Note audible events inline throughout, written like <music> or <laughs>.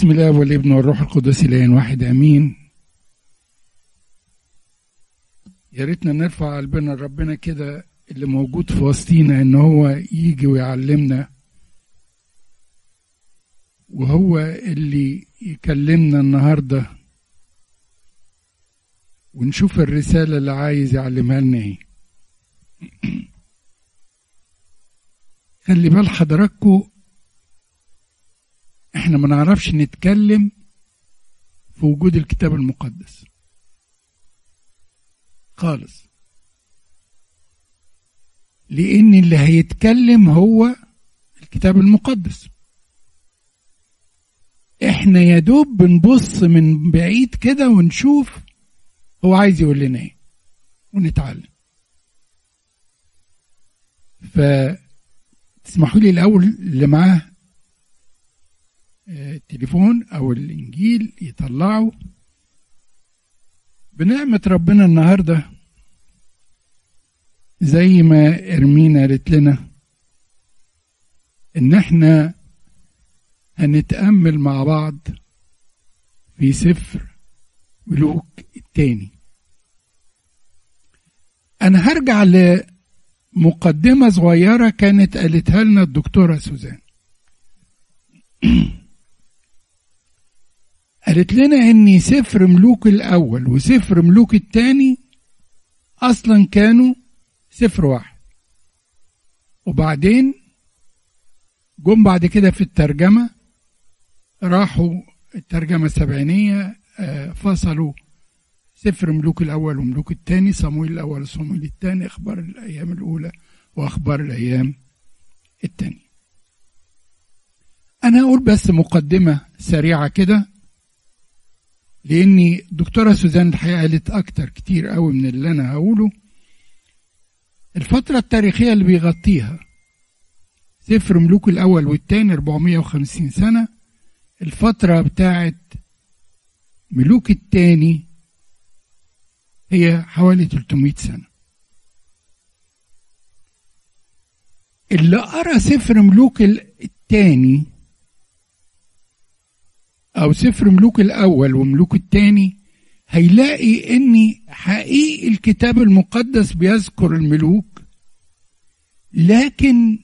بسم الله والابن والروح القدس الان واحد آمين. يا ريتنا نرفع قلبنا لربنا كده اللي موجود في وسطينا إن هو يجي ويعلمنا. وهو اللي يكلمنا النهارده. ونشوف الرسالة اللي عايز يعلمها لنا إيه. <clears throat> خلي بال حضراتكم إحنا ما نعرفش نتكلم في وجود الكتاب المقدس. خالص. لأن اللي هيتكلم هو الكتاب المقدس. إحنا يا دوب بنبص من بعيد كده ونشوف هو عايز يقول لنا إيه ونتعلم. فتسمحوا لي الأول اللي معاه التليفون أو الإنجيل يطلعوا بنعمة ربنا النهاردة زي ما ارمينا قالت لنا إن إحنا هنتأمل مع بعض في سفر ملوك التاني. أنا هرجع لمقدمة صغيرة كانت قالتها لنا الدكتورة سوزان. <clears throat> قالت لنا إن سفر ملوك الأول وسفر ملوك الثاني أصلا كانوا سفر واحد. وبعدين جم بعد كده في الترجمة راحوا الترجمة السبعينية فصلوا سفر ملوك الأول وملوك الثاني صمويل الأول وصمويل الثاني أخبار الأيام الأولى وأخبار الأيام الثانية أنا هقول بس مقدمة سريعة كده. لأني دكتورة سوزان الحقيقة قالت أكتر كتير قوي من اللي أنا هقوله. الفترة التاريخية اللي بيغطيها سفر ملوك الأول والثاني 450 سنة. الفترة بتاعت ملوك الثاني هي حوالي 300 سنة. اللي قرأ سفر ملوك الثاني أو سفر ملوك الأول وملوك الثاني هيلاقي إن حقيقي الكتاب المقدس بيذكر الملوك لكن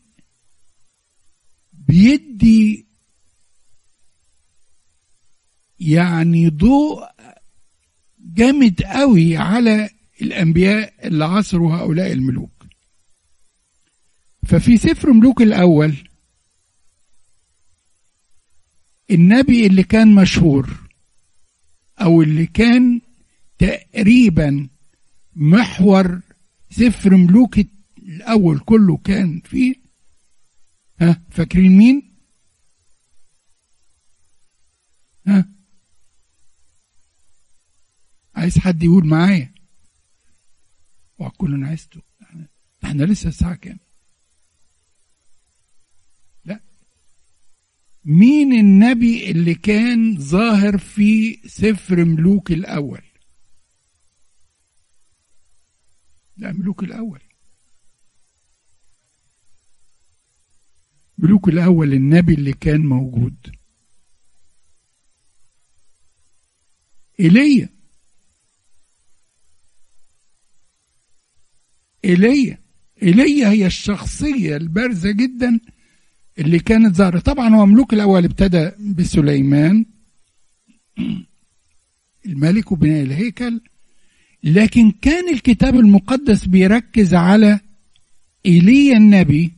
بيدي يعني ضوء جامد قوي على الأنبياء اللي عصروا هؤلاء الملوك. ففي سفر ملوك الأول النبي اللي كان مشهور أو اللي كان تقريبا محور سفر ملوك الأول كله كان فيه ها فاكرين مين؟ ها؟ عايز حد يقول معايا؟ وكلنا عايزته إحنا لسه الساعة كام؟ مين النبي اللي كان ظاهر في سفر ملوك الأول؟ لا ملوك الأول. ملوك الأول النبي اللي كان موجود. إيليا. إيليا. إيليا هي الشخصية البارزة جداً اللي كانت ظاهرة. طبعا هو ملوك الأول ابتدى بسليمان. الملك وبناء الهيكل. لكن كان الكتاب المقدس بيركز على إيليا النبي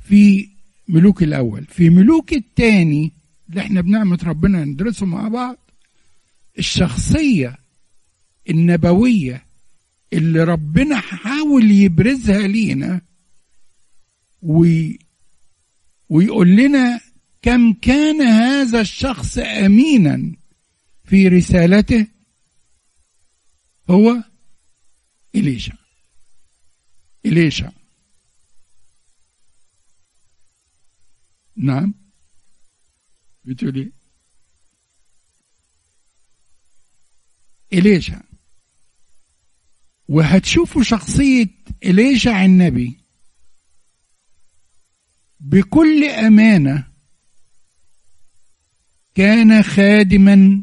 في ملوك الأول. في ملوك الثاني اللي إحنا بنعمة ربنا ندرسه مع بعض الشخصية النبوية اللي ربنا حاول يبرزها لينا ويقول لنا كم كان هذا الشخص أمينا في رسالته؟ هو إليشا. إليشا. نعم. بتقول إيه؟ إليشا. وهتشوفوا شخصية إليشع النبي. بكل أمانة كان خادما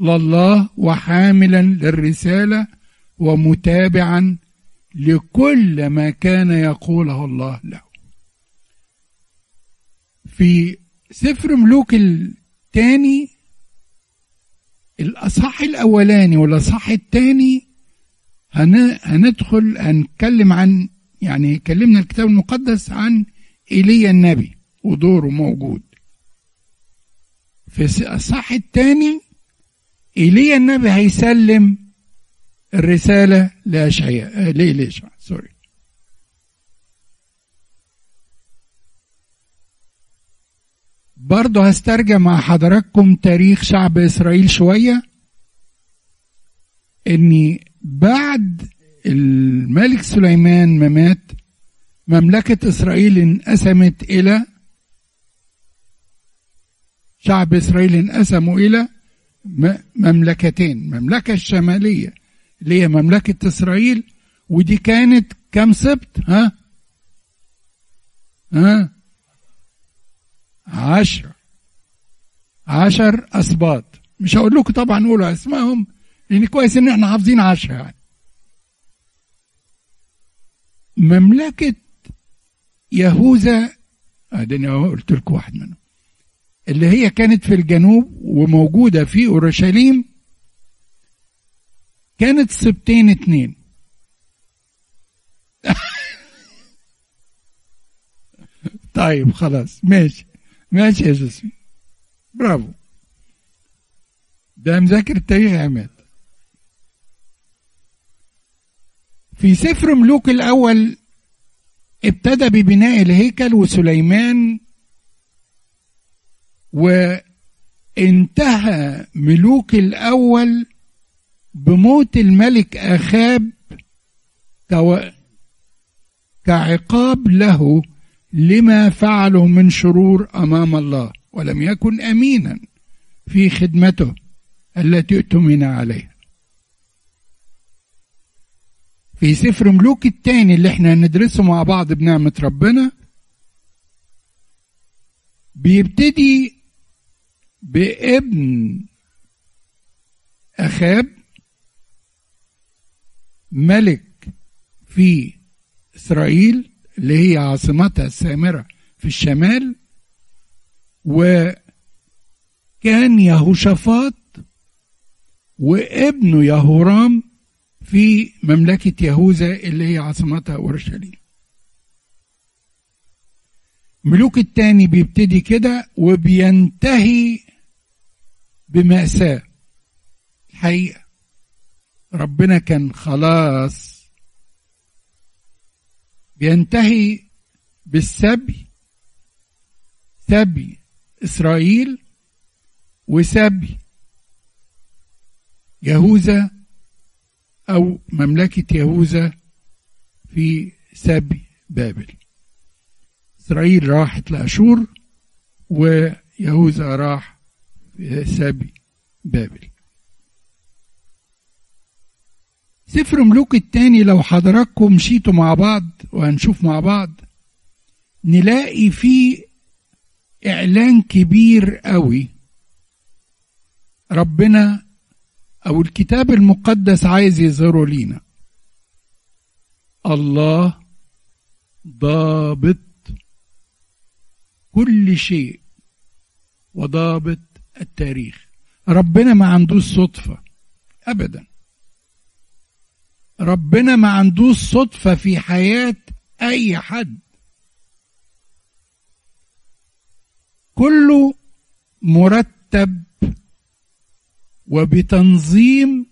لله وحاملا للرسالة ومتابعا لكل ما كان يقوله الله له. في سفر ملوك الثاني الأصح الأولاني والأصح الثاني هندخل هنتكلم عن يعني كلمنا الكتاب المقدس عن ايليا النبي ودوره موجود. في الصح الثاني ايليا النبي هيسلم الرسالة لأشعياء لإليشع سوري. برضه هسترجع مع حضراتكم تاريخ شعب إسرائيل شوية. إني بعد الملك سليمان ما مات مملكة إسرائيل انقسمت إلى شعب إسرائيل انقسموا إلى مملكتين. المملكة الشمالية اللي هي مملكة إسرائيل ودي كانت كم سبت؟ ها؟ ها؟ عشرة عشر أسباط. مش هقول لكم طبعا قولوا اسمائهم لأن كويس إن إحنا حافظين عشرة يعني. مملكة يهوذا اديني قلت لكم واحد منهم اللي هي كانت في الجنوب وموجودة في أورشليم كانت سبتين اتنين. <laughs> طيب خلاص ماشي ماشي يا جسمي. برافو. ده مذاكر التاريخ يا عماد. في سفر ملوك الأول ابتدى ببناء الهيكل وسليمان وانتهى ملوك الأول بموت الملك أخاب كعقاب له لما فعله من شرور أمام الله ولم يكن أمينا في خدمته التي اؤتمن عليها. في سفر ملوك الثاني اللي إحنا هندرسه مع بعض بنعمة ربنا بيبتدي بابن أخاب ملك في إسرائيل اللي هي عاصمتها السامرة في الشمال وكان يهوشافاط وابنه يهورام في مملكة يهوذا اللي هي عاصمتها أورشليم. ملوك التاني بيبتدي كده وبينتهي بمأساة. الحقيقة ربنا كان خلاص بينتهي بالسبي سبي إسرائيل وسبي يهوذا أو مملكة يهوذا في سبي بابل. إسرائيل راحت لأشور ويهوذا راح في سبي بابل. سفر ملوك الثاني لو حضراتكم مشيتوا مع بعض وهنشوف مع بعض نلاقي فيه إعلان كبير قوي. ربنا أو الكتاب المقدس عايز يظهره لينا. الله ضابط كل شيء وضابط التاريخ. ربنا ما عندوش صدفة أبدا. ربنا ما عندوش صدفة في حياة أي حد. كله مرتب وبتنظيم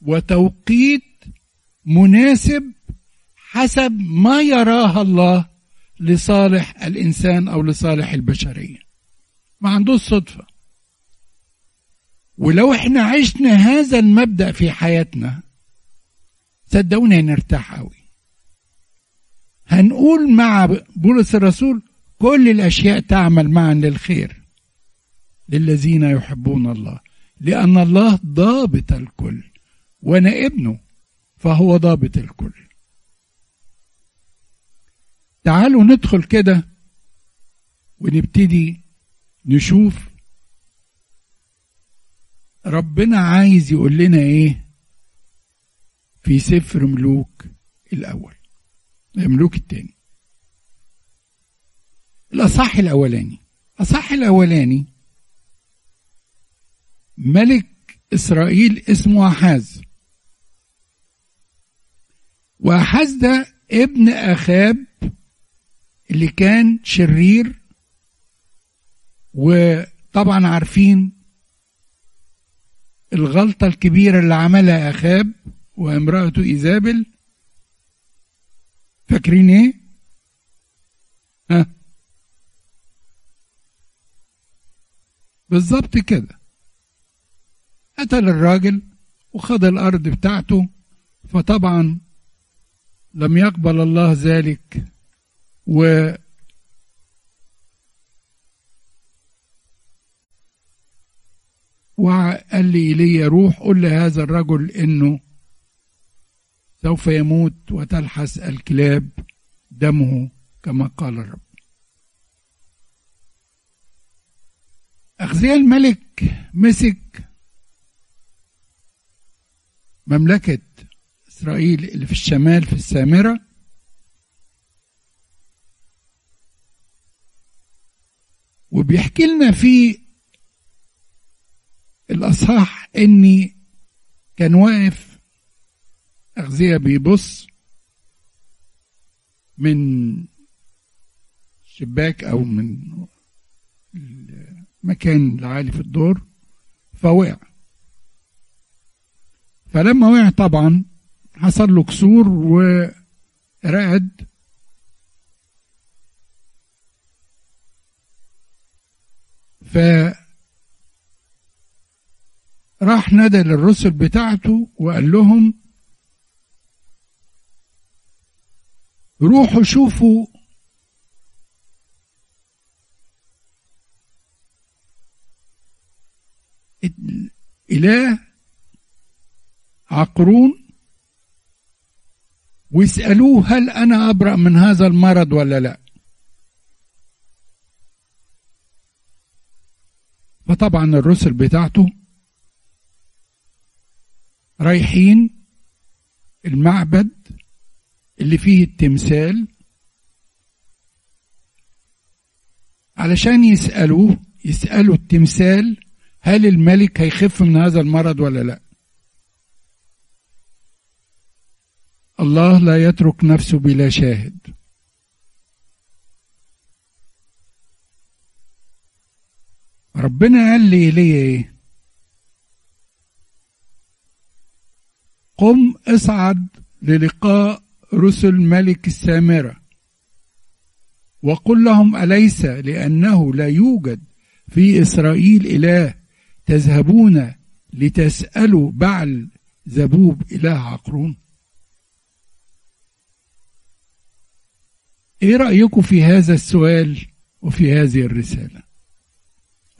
وتوقيت مناسب حسب ما يراها الله لصالح الإنسان أو لصالح البشرية. ما عندوش صدفة. ولو إحنا عشنا هذا المبدأ في حياتنا صدقوني هنرتاح قوي هنقول مع بولس الرسول كل الأشياء تعمل معا للخير للذين يحبون الله. لأن الله ضابط الكل وأنا ابنه فهو ضابط الكل. تعالوا ندخل كده ونبتدي نشوف ربنا عايز يقول لنا إيه في سفر ملوك الأول ملوك التاني. الاصح الأولاني الاصح الأولاني ملك إسرائيل اسمه أحاز وأحاز ده ابن أخاب اللي كان شرير وطبعا عارفين الغلطة الكبيرة اللي عملها أخاب وامرأته إيزابل فاكرين إيه؟ ها؟ بالظبط كده قتل الراجل وخد الأرض بتاعته فطبعا لم يقبل الله ذلك. و وقال لي إيليا روح قل لهذا الرجل إنه سوف يموت وتلحس الكلاب دمه كما قال الرب. أخزيا الملك مسك مملكة إسرائيل اللي في الشمال في السامرة. وبيحكي لنا في الأصحاح إني كان واقف أغذية بيبص من شباك أو من المكان العالي في الدور فوقع. فلما وقع طبعا حصل له كسور ورعد ف راح نادى للرسل بتاعته وقال لهم روحوا شوفوا إله عقرون؟ واسألوه هل أنا أبرأ من هذا المرض ولا لا. فطبعا الرسل بتاعته رايحين المعبد اللي فيه التمثال علشان يسألوه يسألوا التمثال هل الملك هيخف من هذا المرض ولا لا. الله لا يترك نفسه بلا شاهد. ربنا قال لي ليه إيه؟ قم اصعد للقاء رسل ملك السامرة. وقل لهم أليس لأنه لا يوجد في إسرائيل إله تذهبون لتسألوا بعل زبوب إله عقرون؟ إيه رأيكم في هذا السؤال وفي هذه الرسالة؟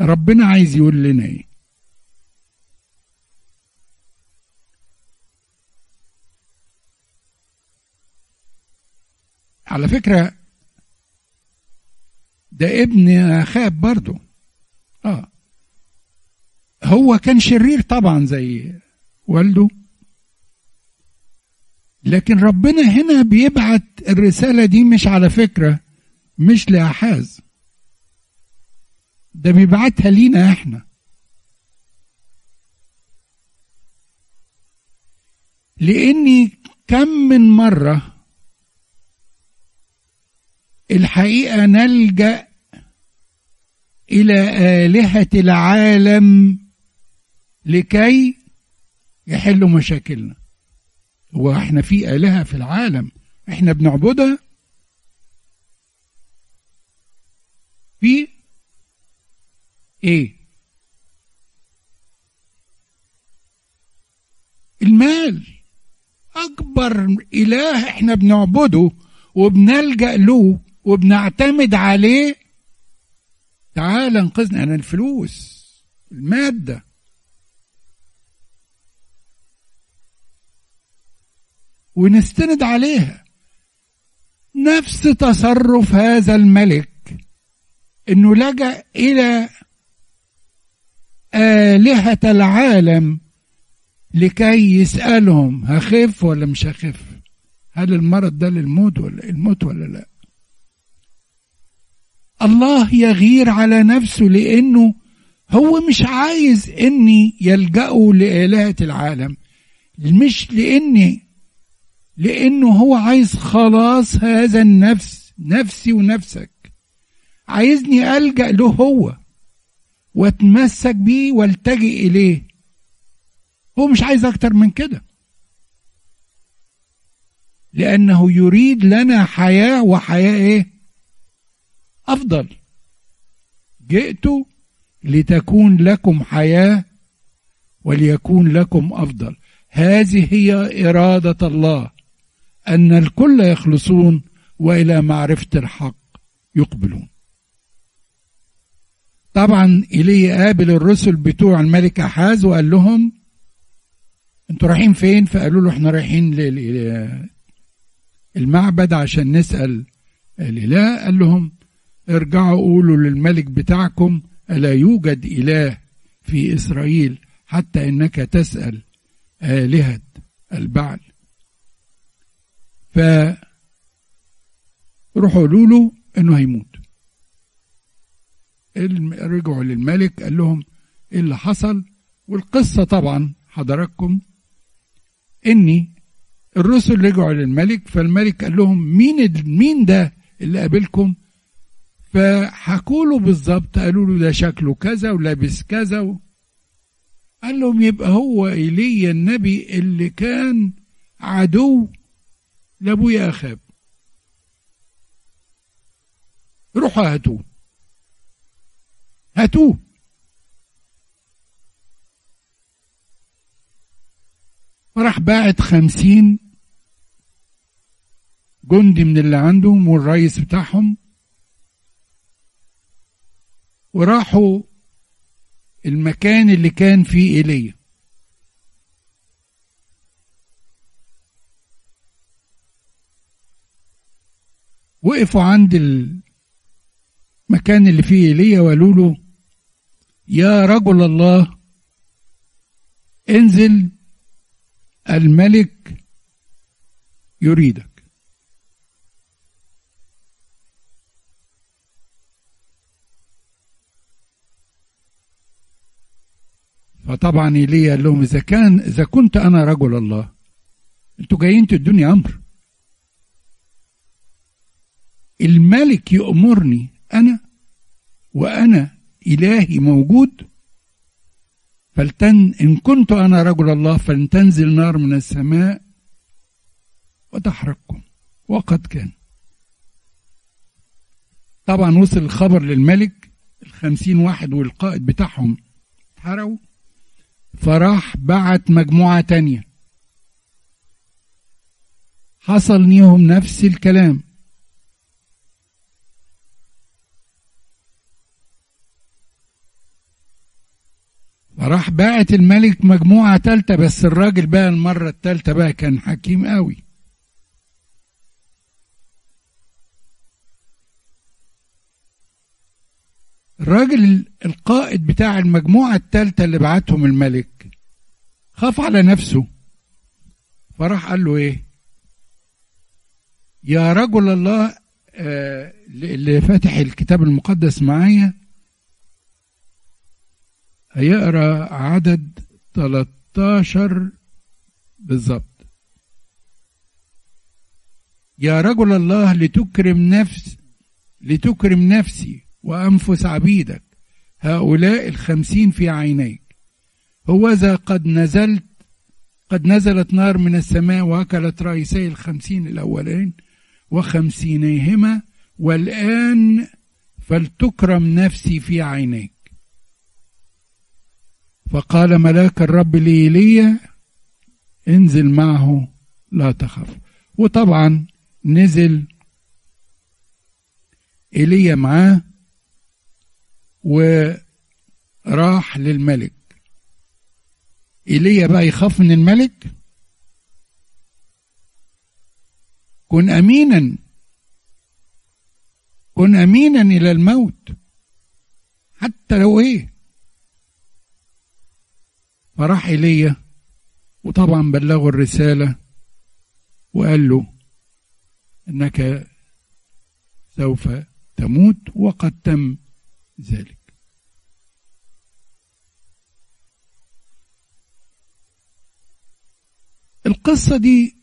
ربنا عايز يقول لنا إيه؟ على فكرة ده ابن خاب برضه آه. هو كان شرير طبعا زي والده. لكن ربنا هنا بيبعت الرسالة دي مش على فكرة مش لأحاز. ده بيبعتها لينا إحنا. لأني كم من مرة الحقيقة نلجأ إلى آلهة العالم لكي يحلوا مشاكلنا. هو إحنا في آلهة في العالم. إحنا بنعبدها في إيه؟ المال. أكبر إله إحنا بنعبده وبنلجأ له وبنعتمد عليه. تعال انقذنا أنا الفلوس المادة. ونستند عليها. نفس تصرف هذا الملك إنه لجأ إلى آلهة العالم لكي يسألهم هخف ولا مش هخف؟ هل المرض ده للموت ولا الموت ولا لا؟ الله يغير على نفسه لأنه هو مش عايز إني يلجأوا لآلهة العالم مش لأني لأنه هو عايز خلاص هذا النفس نفسي ونفسك. عايزني ألجأ له هو وأتمسك بيه وألتجئ إليه. هو مش عايز أكتر من كده. لأنه يريد لنا حياة وحياة إيه؟ أفضل. جئت لتكون لكم حياة وليكون لكم أفضل. هذه هي إرادة الله. أن الكل يخلصون وإلى معرفة الحق يقبلون. طبعا إليه قابل الرسل بتوع الملك أحاز وقال لهم أنتوا رايحين فين؟ فقالوا له إحنا رايحين المعبد عشان نسأل الإله. قال لهم ارجعوا قولوا للملك بتاعكم ألا يوجد إله في إسرائيل حتى إنك تسأل آلهة البعل؟ ف روحوا قولوا له إنه هيموت. رجعوا للملك قال لهم إيه اللي حصل؟ والقصة طبعا حضراتكم إني الرسل رجعوا للملك فالملك قال لهم مين مين ده اللي قابلكم؟ فحكوا له بالظبط قالوا له ده شكله كذا ولابس كذا و... قال لهم يبقى هو إيليا النبي اللي كان عدو لابويا اخاب روحوا هاتوه. هاتوه. فراح باعت خمسين جندي من اللي عندهم والرئيس بتاعهم. وراحوا المكان اللي كان فيه إيليا. وقفوا عند المكان اللي فيه إيليا وقالوا له يا رجل الله انزل الملك يريدك. فطبعا إيليا قال لهم إذا كان إذا كنت أنا رجل الله أنتوا جايين تدوني أمر. الملك يأمرني أنا وأنا إلهي موجود؟ فلتن إن كنت أنا رجل الله فلتنزل نار من السماء وتحرقكم. وقد كان. طبعا وصل الخبر للملك الخمسين واحد والقائد بتاعهم اتحرقوا فراح بعت مجموعة تانية. حصل ليهم نفس الكلام. راح باعت الملك مجموعة تالتة بس الراجل بقى المرة التالتة بقى كان حكيم قوي. الراجل القائد بتاع المجموعة التالتة اللي بعتهم الملك خاف على نفسه فراح قال له إيه؟ يا رجل الله آه اللي فاتح الكتاب المقدس معايا هيقرا عدد 13 بالظبط. يا رجل الله لتكرم نفس لتكرم نفسي وأنفس عبيدك هؤلاء الخمسين في عينيك. هوذا قد نزلت قد نزلت نار من السماء وأكلت رئيسي الخمسين الأولين وخمسينيهما والآن فلتكرم نفسي في عينيك. فقال ملاك الرب لإيليا انزل معه لا تخف. وطبعا نزل إيليا معاه وراح للملك. إيليا بقى يخاف من الملك؟ كن امينا. كن امينا إلى الموت. حتى لو إيه؟ فراح ايليا وطبعا بلغوا الرسالة وقال له إنك سوف تموت وقد تم ذلك القصة دي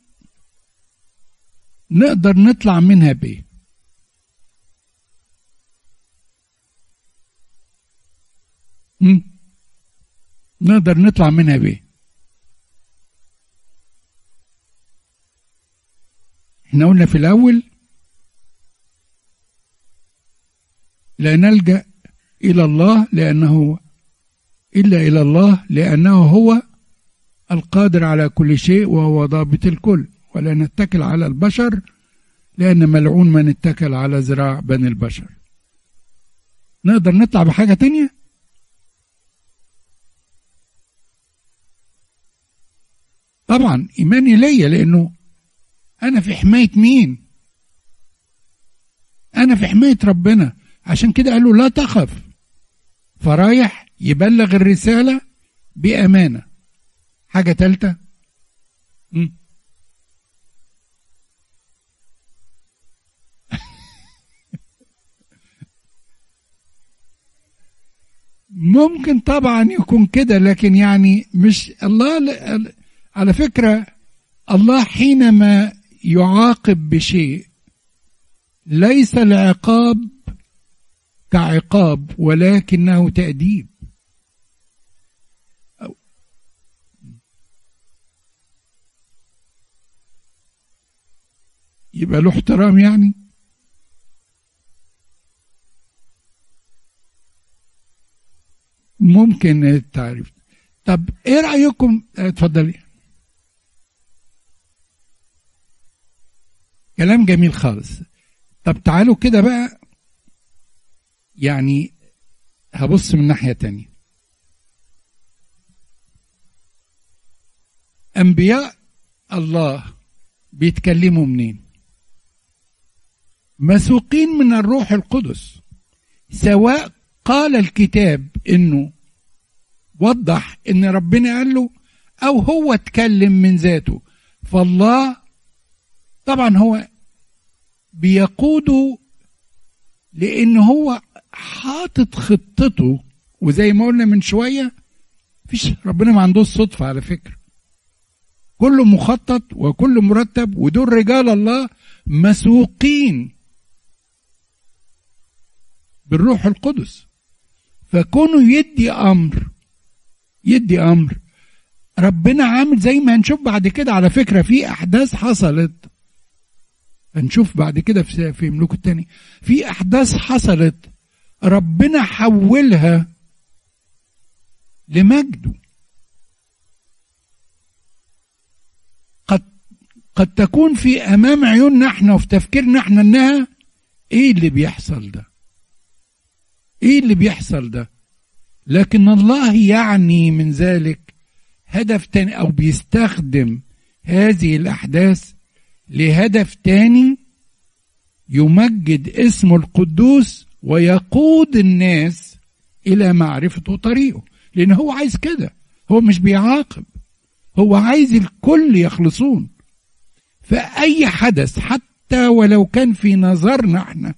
نقدر نطلع منها بإيه؟ نقدر نطلع منها بإيه؟ إحنا قلنا في الأول لا نلجأ إلى الله لأنه إلا إلى الله لأنه هو القادر على كل شيء وهو ضابط الكل. ولا نتكل على البشر لأن ملعون من اتكل على ذراع بني البشر. نقدر نطلع بحاجة تانية؟ طبعا إيماني ليا لأنه أنا في حماية مين؟ أنا في حماية ربنا. عشان كده قالوا لا تخف. فرايح يبلغ الرسالة بأمانة. حاجة تالتة؟ <laughs> ممكن طبعا يكون كده لكن يعني مش الله على فكرة الله حينما يعاقب بشيء ليس العقاب كعقاب ولكنه تأديب. يبقى له احترام يعني؟ ممكن التعريف طب إيه رأيكم؟ اتفضلي. كلام جميل خالص. طب تعالوا كده بقى يعني هبص من ناحية تانية. أنبياء الله بيتكلموا منين؟ مسوقين من الروح القدس سواء قال الكتاب إنه وضح إن ربنا قال له أو هو اتكلم من ذاته. فالله طبعا هو بيقوده لأن هو حاطط خطته وزي ما قلنا من شوية فيش ربنا ما عندوش صدفة على فكرة. كله مخطط وكله مرتب ودول رجال الله مسوقين بالروح القدس. فكونه يدي أمر يدي أمر ربنا عامل زي ما هنشوف بعد كده على فكرة في أحداث حصلت. هنشوف بعد كده في في ملوك التاني. في أحداث حصلت ربنا حولها لمجده. قد قد تكون في أمام عيوننا إحنا وفي تفكيرنا إحنا إنها إيه اللي بيحصل ده؟ إيه اللي بيحصل ده؟ لكن الله يعني من ذلك هدف تاني أو بيستخدم هذه الأحداث لهدف تاني يمجد اسمه القدوس ويقود الناس إلى معرفته طريقه لأن هو عايز كده. هو مش بيعاقب. هو عايز الكل يخلصون. فأي حدث حتى ولو كان في نظرنا إحنا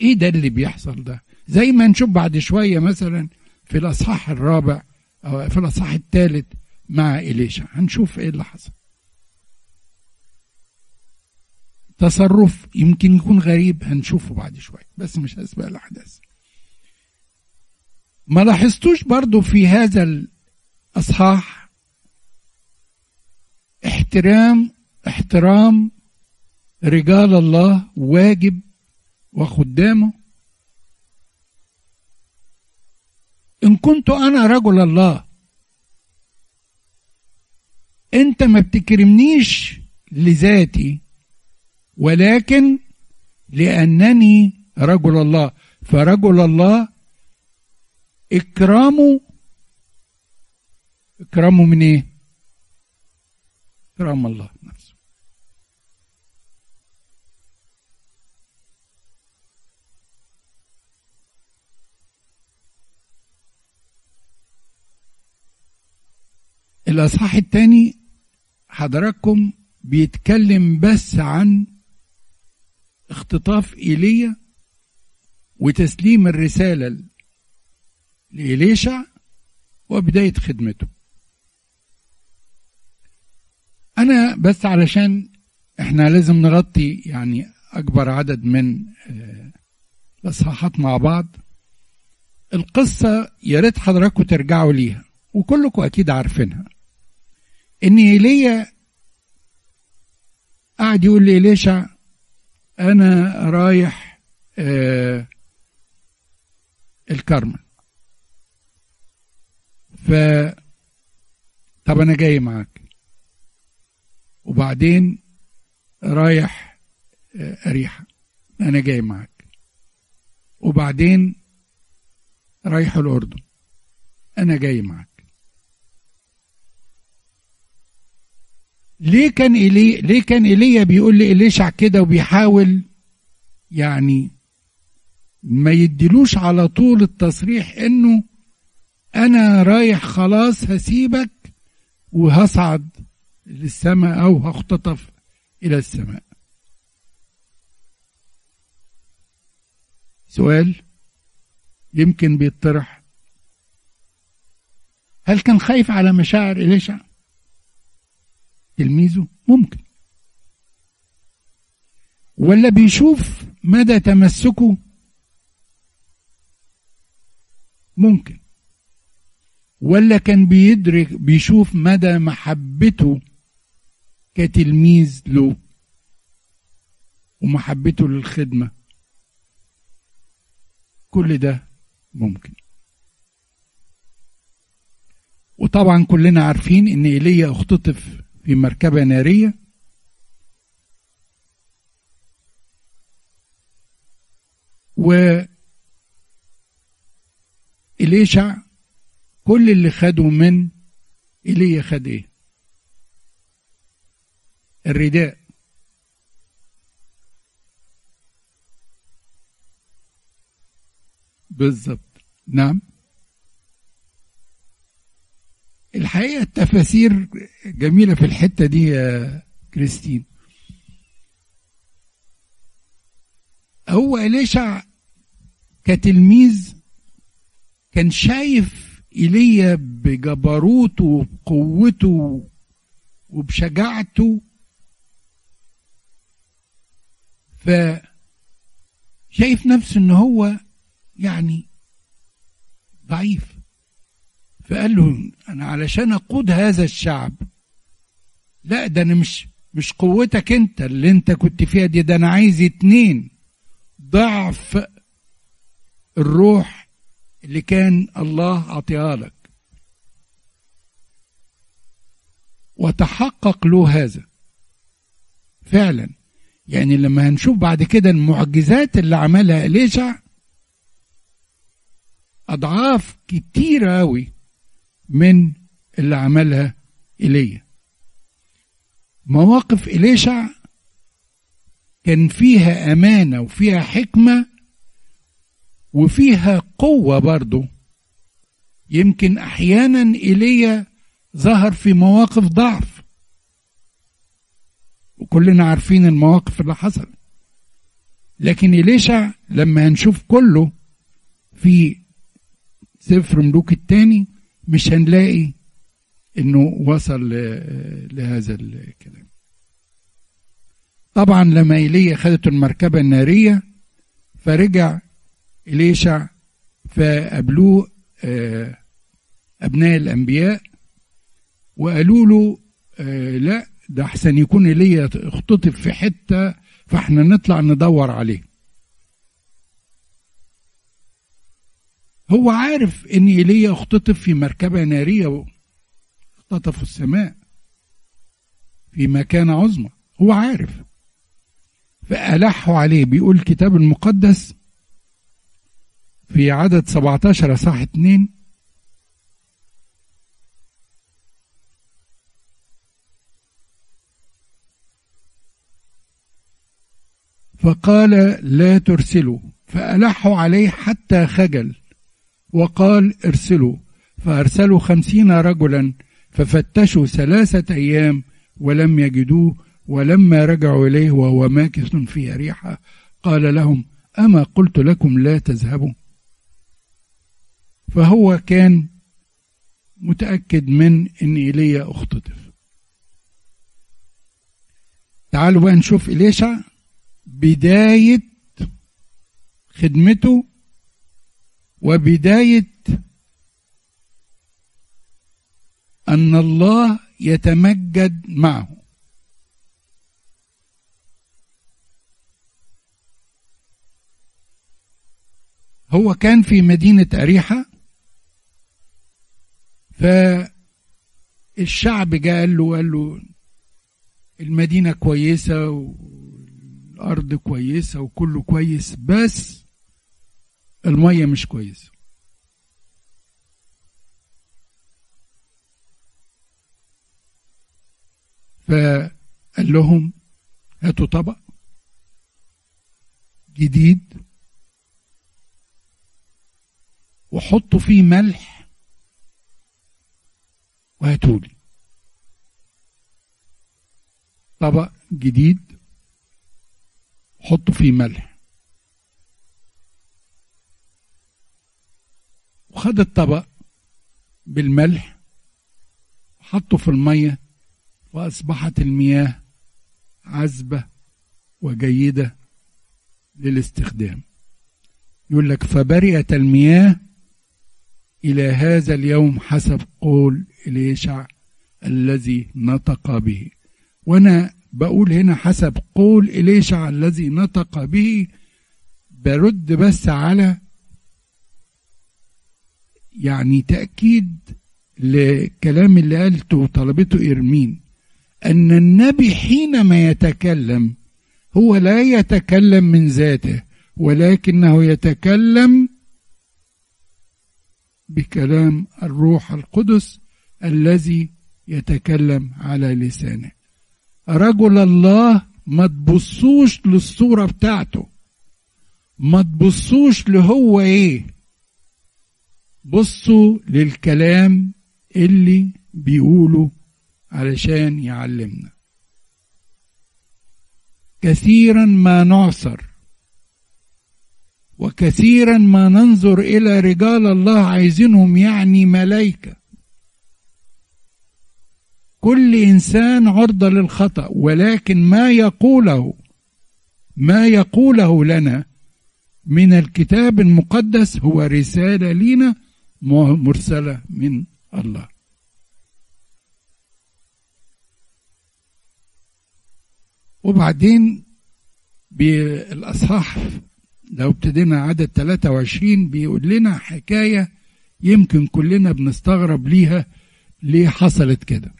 إيه ده اللي بيحصل ده؟ زي ما نشوف بعد شوية مثلا في الأصحاح الرابع أو في الأصحاح الثالث مع إليشا هنشوف إيه اللي حصل. تصرف يمكن يكون غريب هنشوفه بعد شوية بس مش هسبق الأحداث. ما لاحظتوش برضو في هذا الأصحاح احترام احترام رجال الله واجب وخدامه؟ إن كنت أنا رجل الله أنت ما بتكرمنيش لذاتي ولكن لأنني رجل الله فرجل الله إكرامه إكرامه من إيه؟ إكرام الله نفسه الأصحاح الثاني حضراتكم بيتكلم بس عن اختطاف إيليا وتسليم الرسالة لإليشع وبداية خدمته. أنا بس علشان إحنا لازم نغطي يعني أكبر عدد من آه، الإصحاحات مع بعض. القصة يا ريت حضراتكم ترجعوا ليها وكلكم أكيد عارفينها. إن إيليا قعد يقول لإليشع أنا رايح آه الكرمل. ف طب أنا جاي معاك. وبعدين رايح آه أريحة أنا جاي معاك. وبعدين رايح الأردن. أنا جاي معاك. ليه كان إلي ليه كان إيليا بيقول لإليشع كده وبيحاول يعني ما يديلوش على طول التصريح إنه أنا رايح خلاص هسيبك وهصعد للسماء أو هختطف إلى السماء. سؤال يمكن بيطرح. هل كان خايف على مشاعر إليشع؟ تلميذه ممكن. ولا بيشوف مدى تمسكه؟ ممكن. ولا كان بيدرك بيشوف مدى محبته كتلميذ له ومحبته للخدمة. كل ده ممكن. وطبعا كلنا عارفين إن إيليا أختطف في مركبة نارية. و إليشع كل اللي خده من إيليا خد إيه؟ الرداء. بالظبط. نعم. الحقيقة التفاسير جميلة في الحتة دي يا كريستين. هو إليشع كتلميذ كان شايف إيليا بجبروته وبقوته وبشجاعته ف شايف نفسه إن هو يعني ضعيف. فقال له أنا علشان أقود هذا الشعب. لا ده أنا مش مش قوتك أنت اللي أنت كنت فيها دي ده أنا عايز اتنين ضعف الروح اللي كان الله عطيها لك. وتحقق له هذا. فعلا. يعني لما هنشوف بعد كده المعجزات اللي عملها إليشع أضعاف كتيرة أوي. من اللي عملها إيليا. مواقف إليشع كان فيها أمانة وفيها حكمة وفيها قوة برضو. يمكن أحيانا إيليا ظهر في مواقف ضعف. وكلنا عارفين المواقف اللي حصلت. لكن إليشع لما هنشوف كله في سفر ملوك الثاني مش هنلاقي إنه وصل لهذا الكلام. طبعا لما إيليا خدت المركبة النارية فرجع إليشع فقابلوه أبناء الأنبياء وقالوا له لا ده أحسن يكون إيليا اختطف في حتة فإحنا نطلع ندور عليه. هو عارف إن إيليا اختطف في مركبة نارية اختطفوا السماء في مكان عظمى. هو عارف. فألحوا عليه. بيقول الكتاب المقدس في عدد 17 صح 2 فقال لا ترسلوا. فألحوا عليه حتى خجل. وقال ارسلوا. فأرسلوا خمسين رجلا ففتشوا ثلاثة أيام ولم يجدوه ولما رجعوا إليه وهو ماكث في أريحة قال لهم أما قلت لكم لا تذهبوا. فهو كان متأكد من أن إيليا أختطف. تعالوا بقى نشوف إليشع بداية خدمته وبداية أن الله يتمجد معه. هو كان في مدينة أريحة فالشعب جاء قال له قال له المدينة كويسة والأرض كويسة وكله كويس بس المية مش كويسة فقال لهم هاتوا طبق جديد وحطوا فيه ملح وهاتولي طبق جديد حطوا فيه ملح. وخد الطبق بالملح وحطه في المية وأصبحت المياه عذبة وجيدة للاستخدام. يقول لك فبرئت المياه إلى هذا اليوم حسب قول إليشع الذي نطق به. وأنا بقول هنا حسب قول إليشع الذي نطق به برد بس على يعني تأكيد لكلام اللي قالته طلبته إرمين أن النبي حينما يتكلم هو لا يتكلم من ذاته ولكنه يتكلم بكلام الروح القدس الذي يتكلم على لسانه. رجل الله ما تبصوش للصورة بتاعته ما تبصوش لهو إيه؟ بصوا للكلام اللي بيقوله علشان يعلمنا. كثيرا ما نعصر وكثيرا ما ننظر إلى رجال الله عايزينهم يعني ملائكة. كل إنسان عرضة للخطأ ولكن ما يقوله ما يقوله لنا من الكتاب المقدس هو رسالة لنا مرسلة من الله. وبعدين بالأصحاح لو ابتدينا عدد 23 بيقول لنا حكاية يمكن كلنا بنستغرب ليها ليه حصلت كده.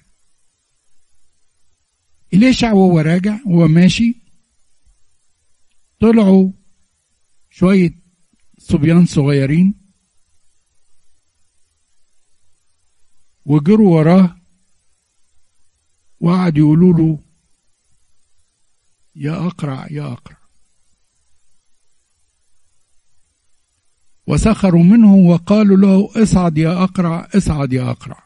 إليشع وهو راجع؟ وهو ماشي. طلعوا شوية صبيان صغيرين. وجروا وراه وقعدوا يقولوا له يا أقرع يا أقرع. وسخروا منه وقالوا له اصعد يا أقرع اصعد يا أقرع.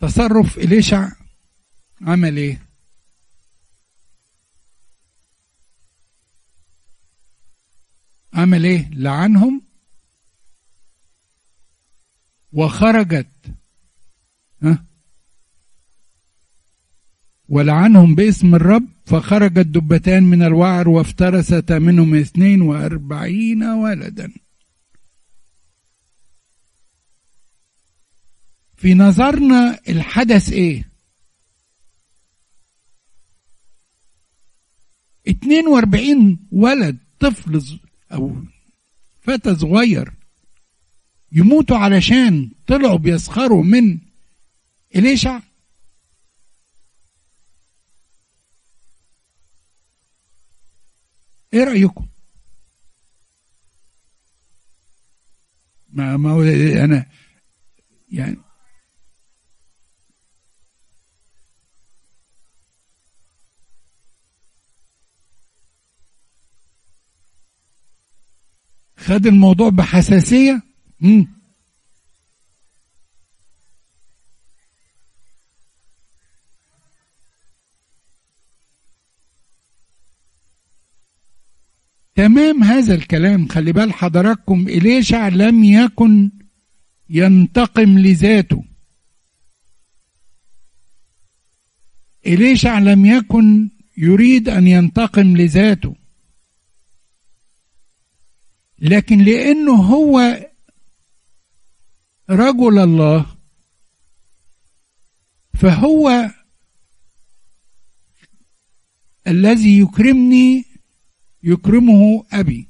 تصرف إليشع عمل إيه؟ عمل إيه؟ لعنهم. وخرجت ها؟ ولعنهم باسم الرب فخرج الدبتان من الوعر وافترستا منهم اثنين وأربعين ولدا. في نظرنا الحدث إيه؟ اتنين وأربعين ولد طفل أو فتى صغير يموتوا علشان طلعوا بيسخروا من إليشع؟ إيه رأيكم؟ ما ما هو أنا يعني خد الموضوع بحساسية؟ مم. تمام هذا الكلام. خلي بال حضراتكم إليشع لم يكن ينتقم لذاته؟ إليشع لم يكن يريد أن ينتقم لذاته؟ لكن لأنه هو رجل الله فهو الذي يكرمني يكرمه أبي.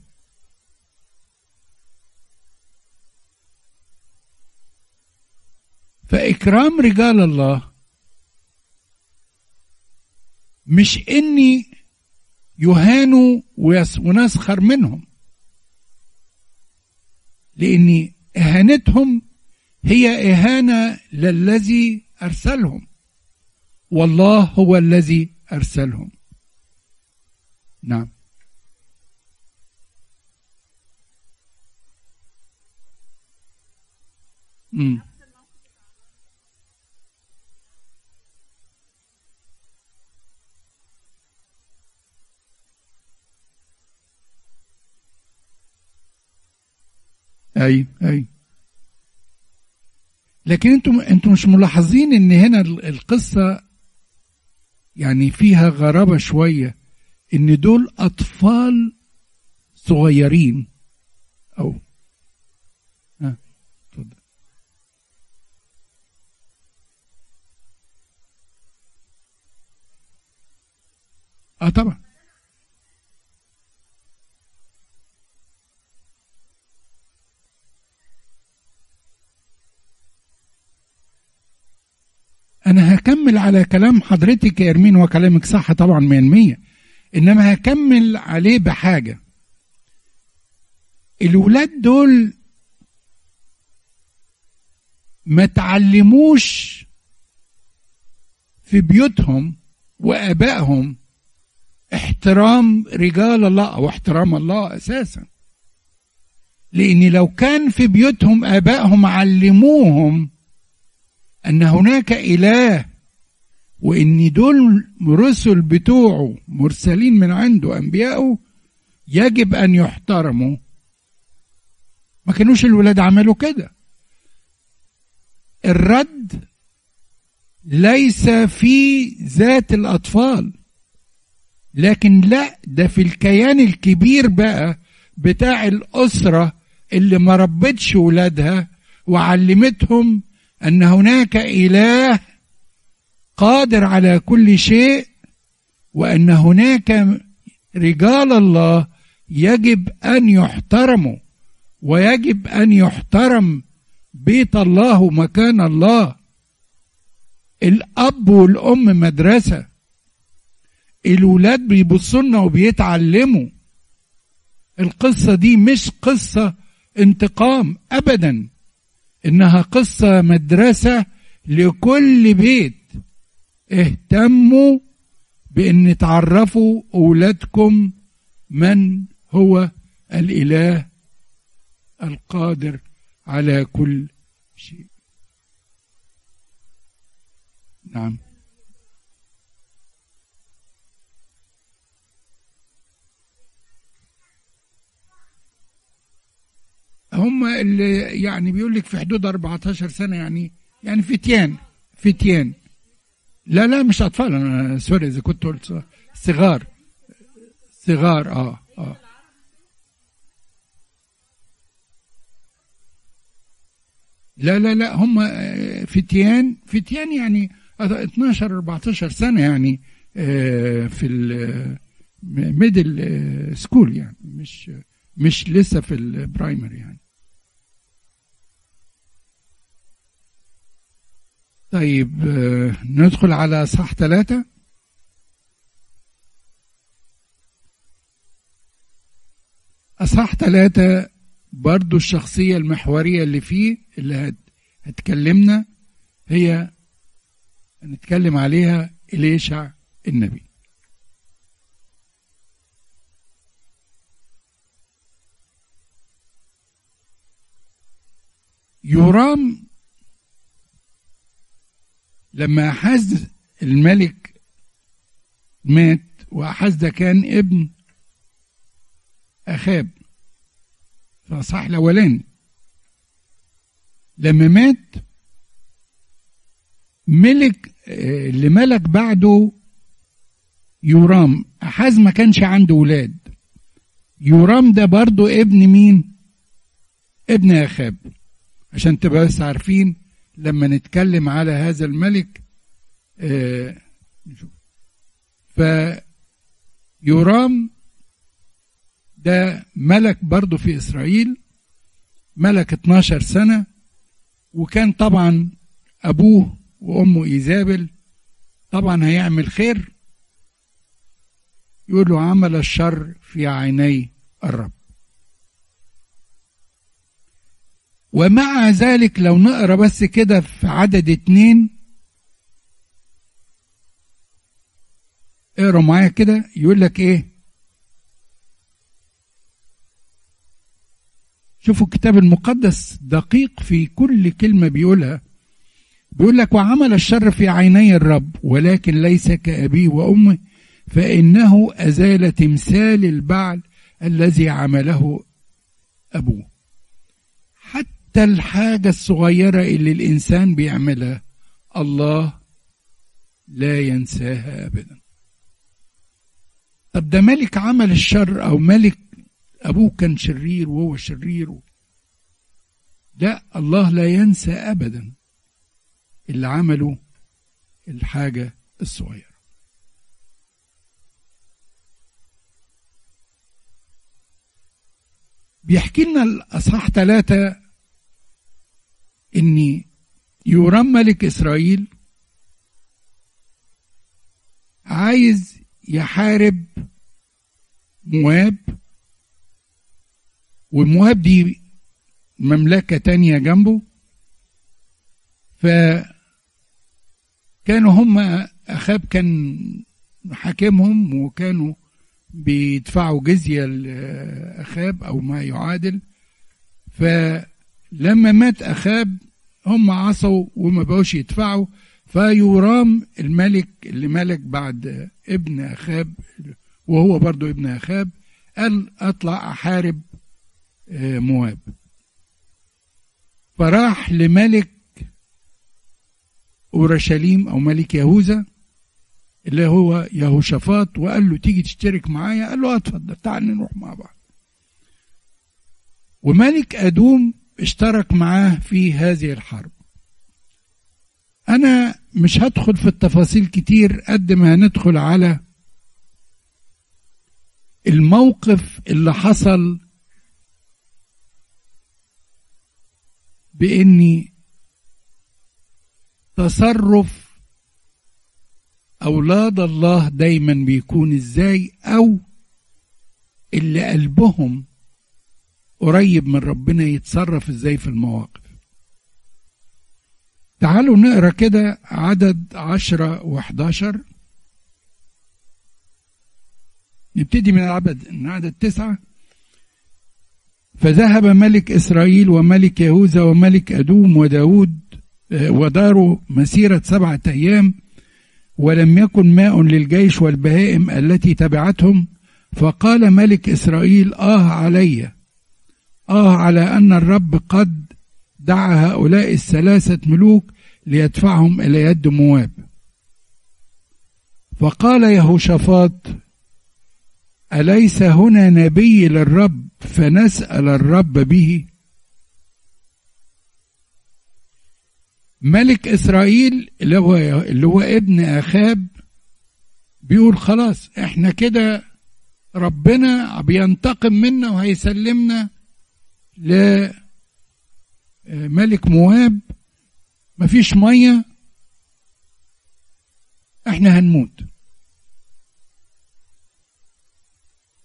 فإكرام رجال الله مش إني يهانوا ونسخر منهم. لأن إهانتهم هي إهانة للذي أرسلهم. والله هو الذي أرسلهم. نعم. امم أي أي. لكن أنتم أنتم مش ملاحظين إن هنا القصة يعني فيها غرابة شوية إن دول أطفال صغيرين؟ أو. ها اتفضل. آه طبعا. أنا هكمل على كلام حضرتك يا إرمين وكلامك صح طبعا مية المية. إنما هكمل عليه بحاجة. الولاد دول ما تعلموش في بيوتهم وآبائهم احترام رجال الله أو احترام الله أساسا. لأن لو كان في بيوتهم آبائهم علموهم أن هناك إله وإن دول رسل بتوعه مرسلين من عنده أنبياءه يجب أن يحترموا. ما كانوش الولاد عملوا كده. الرد ليس في ذات الأطفال لكن لا ده في الكيان الكبير بقى بتاع الأسرة اللي ما ربتش ولادها وعلمتهم أن هناك إله قادر على كل شيء وأن هناك رجال الله يجب أن يحترموا ويجب أن يحترم بيت الله ومكان الله. الأب والأم مدرسة الولاد بيبصوا لنا وبيتعلموا. القصة دي مش قصة انتقام ابدا. إنها قصة مدرسة لكل بيت. اهتموا بأن تعرفوا أولادكم من هو الإله القادر على كل شيء. نعم. هم اللي يعني بيقول لك في حدود 14 سنة يعني يعني فتيان فتيان. لا لا مش أطفال أنا سوري إذا كنت قلت صغار. صغار آه آه. لا لا لا هم فتيان فتيان يعني 12 14 سنة يعني في ال middle school يعني مش مش لسه في ال primary يعني. طيب ندخل على صح ثلاثة. إصحاح ثلاثة برضو الشخصية المحورية اللي فيه اللي هتكلمنا هي هنتكلم عليها إليشع النبي. يرام لما أحز الملك مات وأحز ده كان ابن أخاب فصح الأولاني. لما مات ملك اللي ملك بعده يورام. أحاز ما كانش عنده ولاد. يورام ده برضو ابن مين؟ ابن أخاب. عشان تبقى بس عارفين لما نتكلم على هذا الملك آه فيورام ده ملك برضه في إسرائيل ملك 12 سنة وكان طبعا أبوه وأمه إيزابل طبعا هيعمل خير. يقول له عمل الشر في عيني الرب. ومع ذلك لو نقرأ بس كده في عدد اتنين اقرأ معايا كده يقول لك إيه؟ شوفوا الكتاب المقدس دقيق في كل كلمة بيقولها. بيقول لك وعمل الشر في عيني الرب ولكن ليس كأبيه وأمه فإنه أزال تمثال البعل الذي عمله أبوه. حتى الحاجة الصغيرة اللي الإنسان بيعملها الله لا ينساها أبدا. طب ده ملك عمل الشر أو ملك أبوه كان شرير وهو شرير؟ لا الله لا ينسى أبدا اللي عمله الحاجة الصغيرة. بيحكي لنا الأصحاح ثلاثة إن يورام ملك إسرائيل عايز يحارب مواب ومواب دي مملكة تانية جنبه. فكانوا هم أخاب كان حاكمهم وكانوا بيدفعوا جزية لأخاب أو ما يعادل. فلما مات أخاب هم عصوا وما بقوش يدفعوا فيورام الملك اللي ملك بعد ابن أخاب وهو برضو ابن أخاب قال أطلع أحارب مواب. فراح لملك أورشليم أو ملك يهوذا اللي هو يهوشافاط وقال له تيجي تشترك معايا؟ قال له اتفضل تعال نروح مع بعض. وملك أدوم اشترك معاه في هذه الحرب. أنا مش هدخل في التفاصيل كتير قد ما هندخل على الموقف اللي حصل بإني تصرف أولاد الله دايما بيكون إزاي أو اللي قلبهم قريب من ربنا يتصرف إزاي في المواقف. تعالوا نقرأ كده عدد عشرة وحداشر. نبتدي من العدد من عدد تسعة. فذهب ملك إسرائيل وملك يهوذا وملك أدوم وداود وداروا مسيرة سبعة أيام. ولم يكن ماء للجيش والبهائم التي تبعتهم. فقال ملك إسرائيل آه علي. آه على أن الرب قد دعا هؤلاء الثلاثة ملوك ليدفعهم إلى يد مواب. فقال يهوشافاط أليس هنا نبي للرب فنسأل الرب به؟ ملك إسرائيل اللي هو, اللي هو ابن أخاب بيقول خلاص إحنا كده ربنا بينتقم منا وهيسلمنا لملك مواب مفيش مية إحنا هنموت.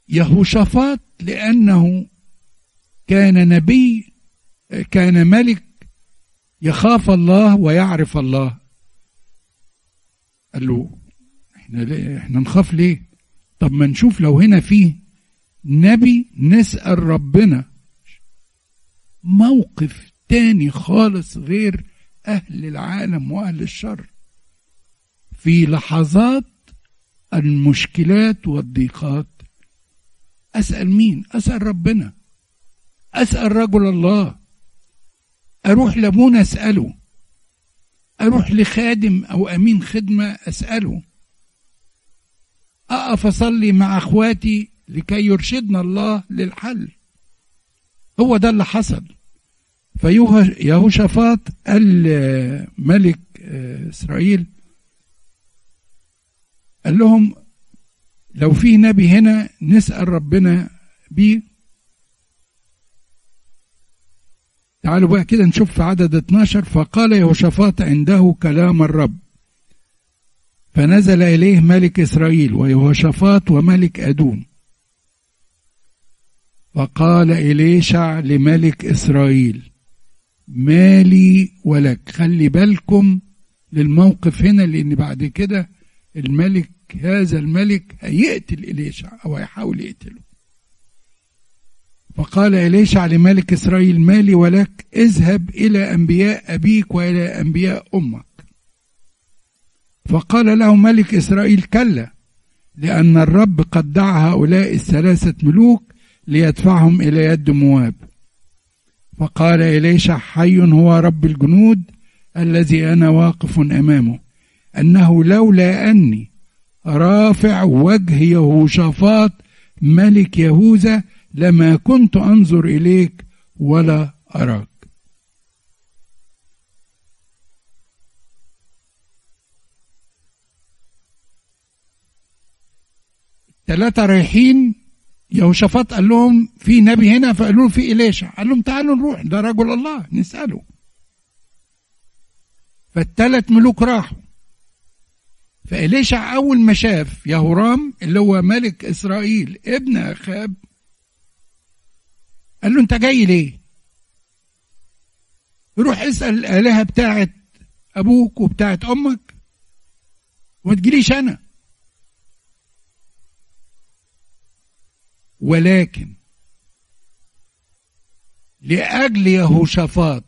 يهوشافاط لأنه كان نبي كان ملك يخاف الله ويعرف الله. قال له إحنا ليه إحنا نخاف ليه؟ طب ما نشوف لو هنا فيه نبي نسأل ربنا. موقف تاني خالص غير أهل العالم وأهل الشر. في لحظات المشكلات والضيقات. أسأل مين؟ أسأل ربنا. أسأل رجل الله. أروح لأبونا أسأله. أروح لخادم أو أمين خدمة أسأله. أقف أصلي مع أخواتي لكي يرشدنا الله للحل. هو ده اللي حصل. فيهوشافاط قال ملك إسرائيل قال لهم لو في نبي هنا نسأل ربنا بيه. تعالوا بقى كده نشوف في عدد 12 فقال يهوشافاط عنده كلام الرب. فنزل إليه ملك إسرائيل ويهوشافاط وملك أدوم. فقال إليشع لملك إسرائيل. مالي ولك. خلي بالكم للموقف هنا لأن بعد كده الملك هذا الملك هيقتل إليشع أو هيحاول يقتله. فقال إليشع لملك إسرائيل مالي ولك اذهب إلى أنبياء أبيك وإلى أنبياء أمك. فقال له ملك إسرائيل كلا لأن الرب قد دعا هؤلاء الثلاثة ملوك ليدفعهم إلى يد مواب. فقال إليشع حي هو رب الجنود الذي أنا واقف أمامه أنه لولا أني رافع وجه يهوشافاط ملك يهوذا لما كنت أنظر إليك ولا أراك. ثلاثة رايحين يهوشافاط قال لهم في نبي هنا؟ فقالوا له في إليشع قال لهم تعالوا نروح. ده رجل الله. نسأله. فالثلاث ملوك راحوا. فإليشع أول ما شاف يهورام اللي هو ملك إسرائيل ابن أخاب قال له أنت جاي ليه؟ روح اسأل الآلهة بتاعت أبوك وبتاعت أمك وما تجيليش أنا. ولكن لأجل يهوشافاط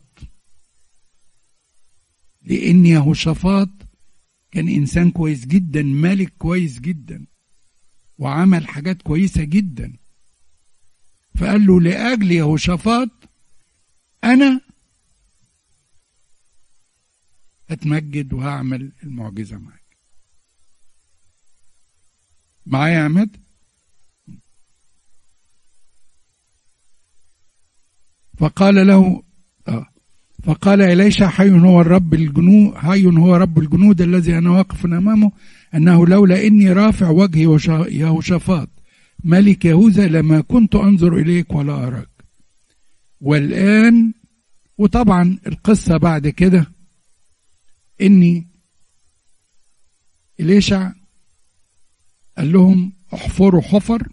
لأن يهوشافاط كان إنسان كويس جدا ملك كويس جدا وعمل حاجات كويسة جدا. فقال له لأجل يهوشافاط أنا أتمجد وهعمل المعجزة معاك. معايا يا عماد فقال له آه. فقال إليشع حي هو الرب الجنود حي هو رب الجنود الذي أنا واقف أمامه أنه لولا إني رافع وجهي يهوشافاط ملك يهوذا لما كنت أنظر إليك ولا أراك. والآن وطبعا القصة بعد كده إني إليشع قال لهم احفروا حفر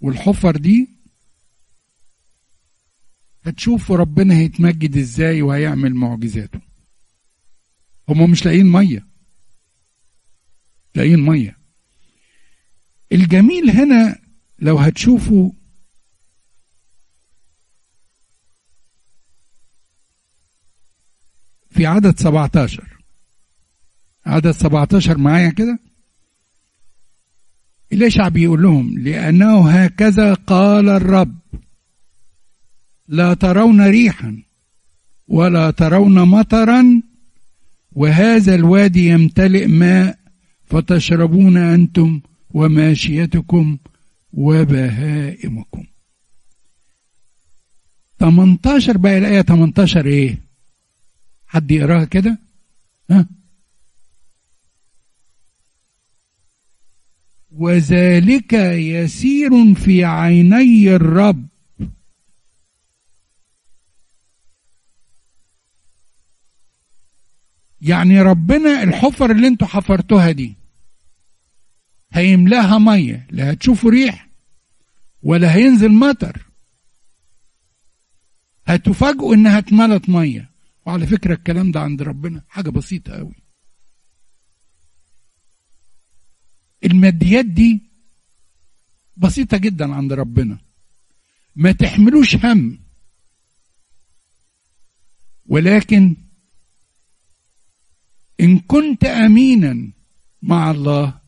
والحفر دي هتشوفوا ربنا هيتمجد إزاي وهيعمل معجزاته. هم مش لاقيين مية. لاقيين مية. الجميل هنا لو هتشوفوا في عدد 17 عدد 17 معايا كده؟ إليشع بيقول لهم؟ لأنه هكذا قال الرب. لا ترون ريحا ولا ترون مطرا وهذا الوادي يمتلئ ماء فتشربون أنتم وماشيتكم وبهائمكم 18 بقى الآية 18 إيه؟ حد يقراها كده؟ ها؟ وذلك يسير في عيني الرب يعني ربنا الحفر اللي أنتوا حفرتوها دي هيملاها مية لا هتشوفوا ريح ولا هينزل مطر. هتفاجئوا انها اتملت مية. وعلى فكرة الكلام ده عند ربنا حاجة بسيطة قوي. الماديات دي بسيطة جدا عند ربنا. ما تحملوش هم. ولكن إن كنت أمينا مع الله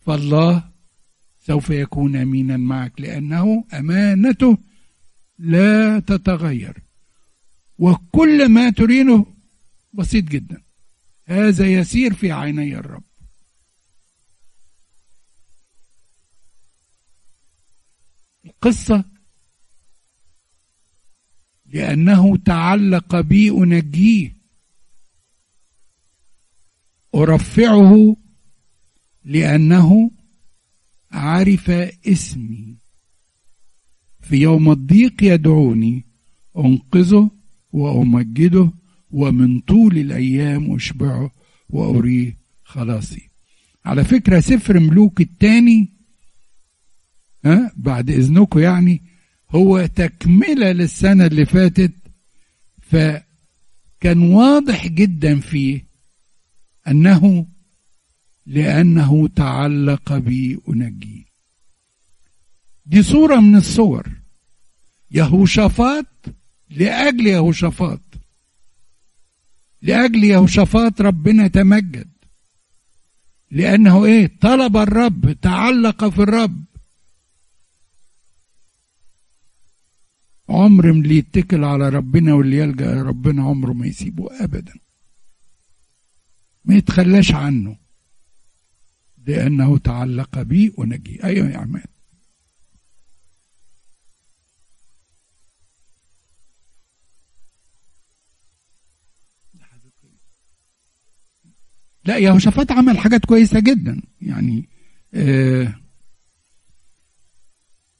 فالله سوف يكون أمينا معك لأنه أمانته لا تتغير. وكل ما ترينه بسيط جدا. هذا يسير في عيني الرب. القصة لأنه تعلق بي أنجيه. أرفعه لأنه عرف اسمي. في يوم الضيق يدعوني أنقذه وأمجده ومن طول الأيام أشبعه وأريه خلاصي. على فكرة سفر ملوك الثاني ها بعد إذنكم يعني هو تكملة للسنة اللي فاتت فكان واضح جدا فيه أنه لأنه تعلق بي أنجيه دي صورة من الصور. يهوشافاط لأجل يهوشافاط. لأجل يهوشافاط ربنا تمجد لأنه إيه؟ طلب الرب تعلق في الرب. عمر اللي يتكل على ربنا واللي يلجأ ربنا عمره ما يسيبه أبدا. ما يتخلاش عنه. لأنه تعلق بي ونجي. أيها يا عماد. لا يهوشافاط عمل حاجات كويسة جدا. يعني آه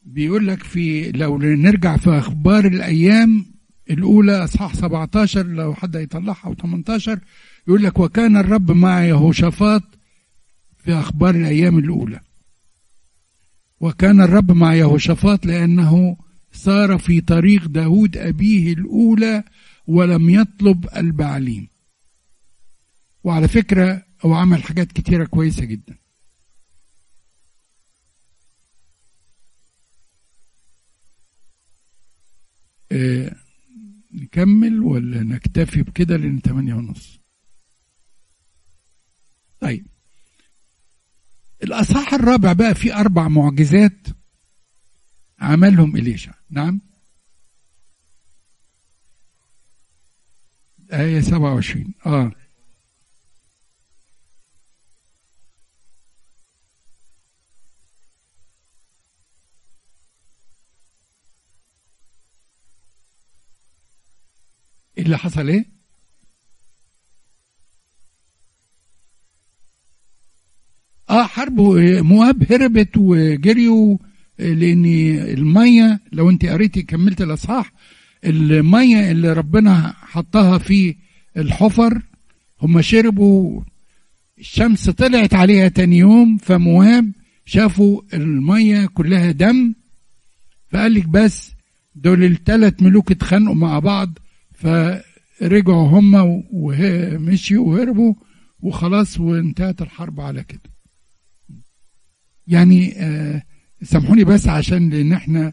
بيقول لك في لو نرجع في أخبار الأيام الأولى أصحاح 17 لو حد يطلعها أو 18 يقول لك وكان الرب مع يهوشافاط في أخبار الأيام الأولى. وكان الرب مع يهوشافاط لأنه صار في طريق داود أبيه الأولى ولم يطلب البعليم. وعلى فكرة هو عمل حاجات كتيرة كويسة جدا. آه نكمل ولا نكتفي بكده لأن تمانية ونص؟ طيب. الأصحاح الرابع بقى فيه أربع معجزات عملهم إليشع. نعم. آية 27 آه. اللي حصل إيه؟ آه حربوا مواب هربت وجريوا لأن المية لو أنت قريتي كملت الإصحاح المية اللي ربنا حطها في الحفر هم شربوا الشمس طلعت عليها تاني يوم فمواب شافوا المية كلها دم فقال لك بس دول الثلاث ملوك اتخانقوا مع بعض فرجعوا هم ومشيوا وهربوا وخلاص وانتهت الحرب على كده. يعني آه سامحوني بس عشان لأن إحنا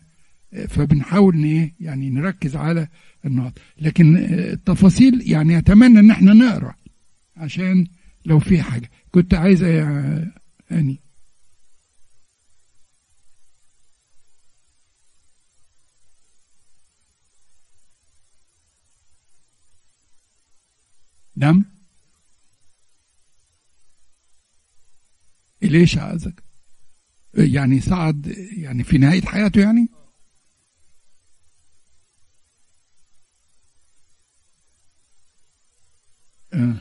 فبنحاول إيه يعني نركز على النقط. لكن التفاصيل يعني أتمنى إن إحنا نقرأ عشان لو في حاجة. كنت عايز أني. نعم؟ ليش عايزك؟ يعني صعد يعني في نهاية حياته يعني. <laughs>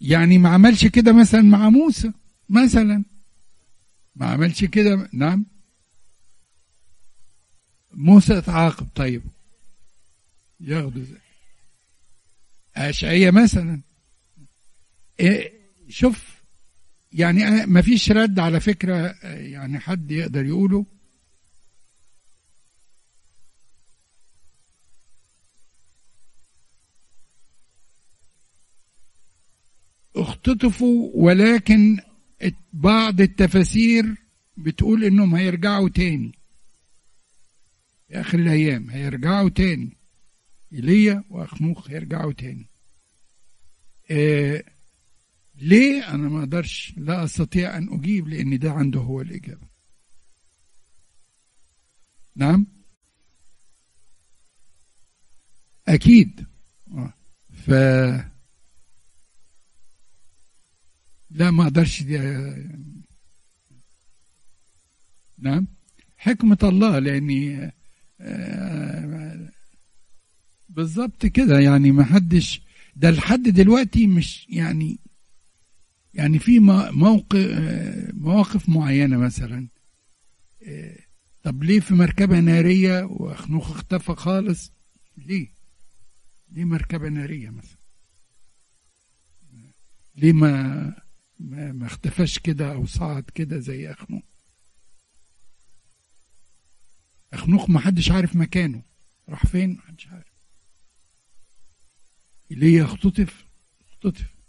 يعني ما عملش كده مثلا مع موسى مثلا ما عملش كده نعم موسى اتعاقب طيب. ياخدوا زي أشعية مثلا. إيه شوف يعني ما فيش رد على فكرة يعني حد يقدر يقوله. اختطفوا ولكن بعض التفاسير بتقول إنهم هيرجعوا تاني. في آخر الأيام. هيرجعوا تاني. إيليا وأخنوخ هيرجعوا تاني. آه ليه؟ أنا ما أقدرش لا أستطيع أن أجيب لأن ده عنده هو الإجابة. نعم؟ أكيد. آه. ف لا ما أقدرش دي نعم؟ حكمة الله لأني آه، بالظبط كده يعني ما حدش ده لحد دلوقتي مش يعني يعني في موقف مواقف معينة مثلا. طب ليه في مركبة نارية وأخنوخ اختفى خالص؟ ليه؟ ليه مركبة نارية مثلا؟ ليه ما ما, ما اختفاش كده أو صعد كده زي أخنوخ؟ أخنوخ ما حدش عارف مكانه. راح فين؟ ما حدش عارف. ليه اختطف اختطف.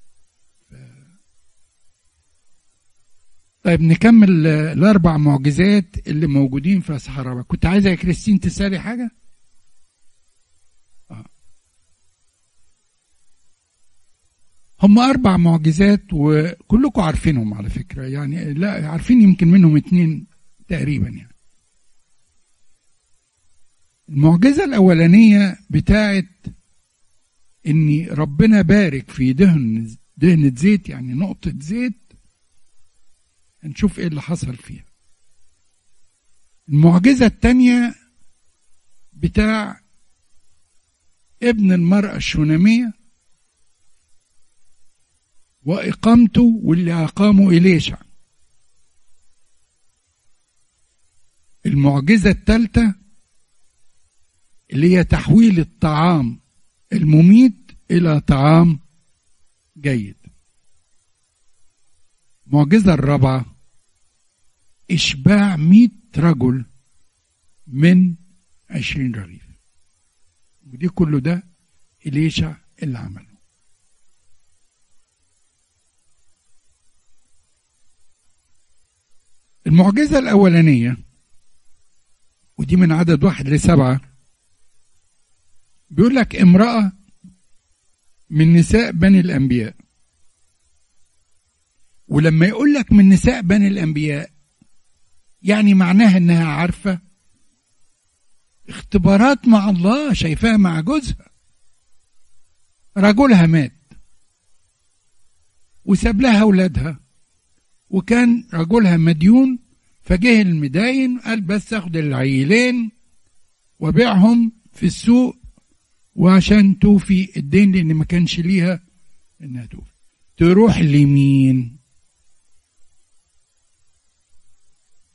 طيب نكمل الأربع معجزات اللي موجودين في الصحراء كنت عايزة يا كريستين تسألي حاجة؟ آه. هم أربع معجزات وكلكم عارفينهم على فكرة. يعني لا عارفين يمكن منهم اتنين تقريبا يعني. المعجزة الأولانية بتاعت إن ربنا بارك في دهن دهنة زيت يعني نقطة زيت نشوف إيه اللي حصل فيها. المعجزة التانية بتاع ابن المرأة الشونامية وإقامته واللي أقامه إليشع. المعجزة الثالثة اللي هي تحويل الطعام المميت إلى طعام جيد. المعجزة الرابعة إشباع مئة رجل من عشرين رغيف. ودي كله ده إليشع اللي عمله. المعجزة الأولانية ودي من عدد واحد لسبعة بيقول لك امرأة من نساء بني الأنبياء. ولما يقول لك من نساء بني الأنبياء يعني معناها إنها عارفة اختبارات مع الله شايفاها مع جوزها. رجلها مات. وساب لها أولادها. وكان رجلها مديون فجه المداين قال بس اخد العيلين وبيعهم في السوق وعشان توفي الدين لأن ما كانش ليها إنها توفي. تروح لمين؟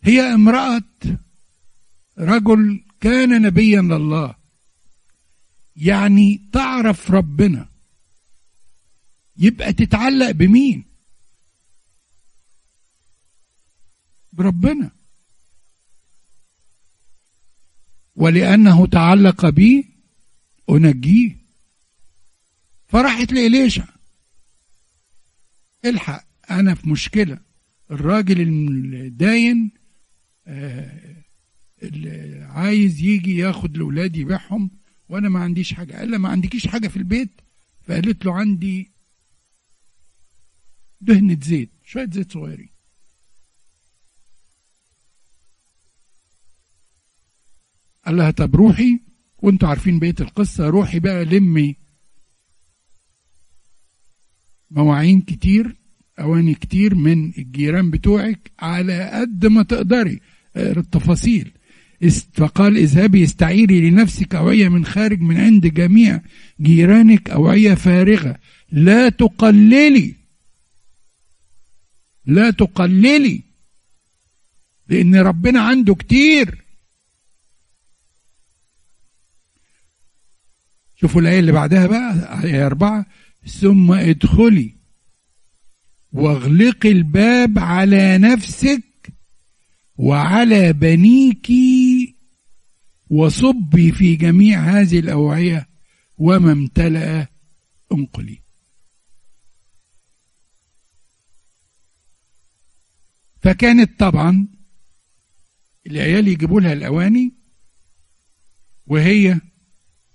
هي امرأة رجل كان نبيا لله. يعني تعرف ربنا. يبقى تتعلق بمين؟ بربنا. ولأنه تعلق بي أنجيه. فراحت لإليشع الحق أنا في مشكلة. الراجل الداين آه، اللي عايز يجي ياخد لأولادي يبيعهم وأنا ما عنديش حاجة. قال ما عندكيش حاجة في البيت؟ فقالت له عندي دهنة زيت شوية زيت صغيرين. قال لها طب روحي. وانتوا عارفين بقية القصة روحي بقى لمي مواعين كتير أواني كتير من الجيران بتوعك على قد ما تقدري. التفاصيل. فقال اذهبي استعيري لنفسك أوعية من خارج من عند جميع جيرانك أوعية فارغة. لا تقللي. لا تقللي. لأن ربنا عنده كتير. شوفوا الآية اللي بعدها بقى آية أربعة ثم ادخلي واغلقي الباب على نفسك وعلى بنيك وصبي في جميع هذه الأوعية وما امتلأ أنقلي. فكانت طبعا العيال يجيبوا لها الأواني وهي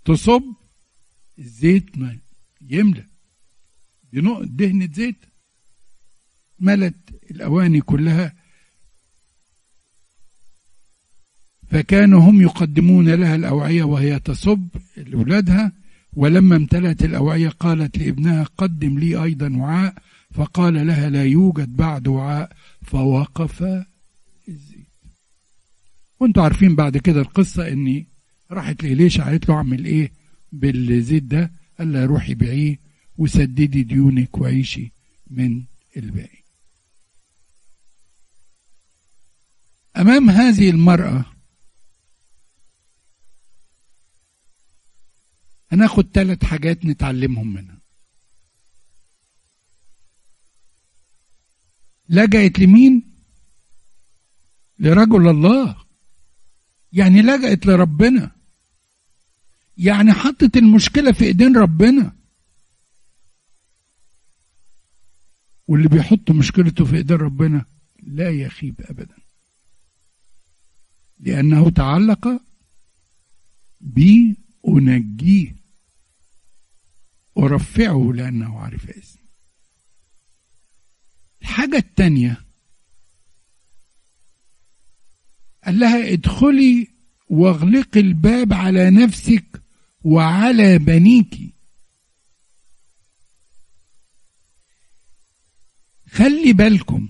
تصب الزيت ما يملى دهنة زيت ملت الأواني كلها. فكانوا هم يقدمون لها الأوعية وهي تصب لأولادها ولما امتلأت الأوعية قالت لابنها قدم لي أيضا وعاء فقال لها لا يوجد بعد وعاء. فوقف الزيت. وانتوا عارفين بعد كده القصة إني راحت لإليش قالت له أعمل إيه؟ بالزيت ده قال لها روحي بيعيه وسددي ديونك وعيشي من الباقي أمام هذه المرأة هناخد ثلاث حاجات نتعلمهم منها. لجأت لمين؟ لرجل الله. يعني لجأت لربنا. يعني حطت المشكلة في إيدين ربنا. واللي بيحط مشكلته في إيدين ربنا لا يخيب ابدا. لأنه تعلق بي انجيه أرفعه لأنه عرف اسمي الحاجة الثانية قال لها ادخلي واغلقي الباب على نفسك وعلى بنيك. خلي بالكم.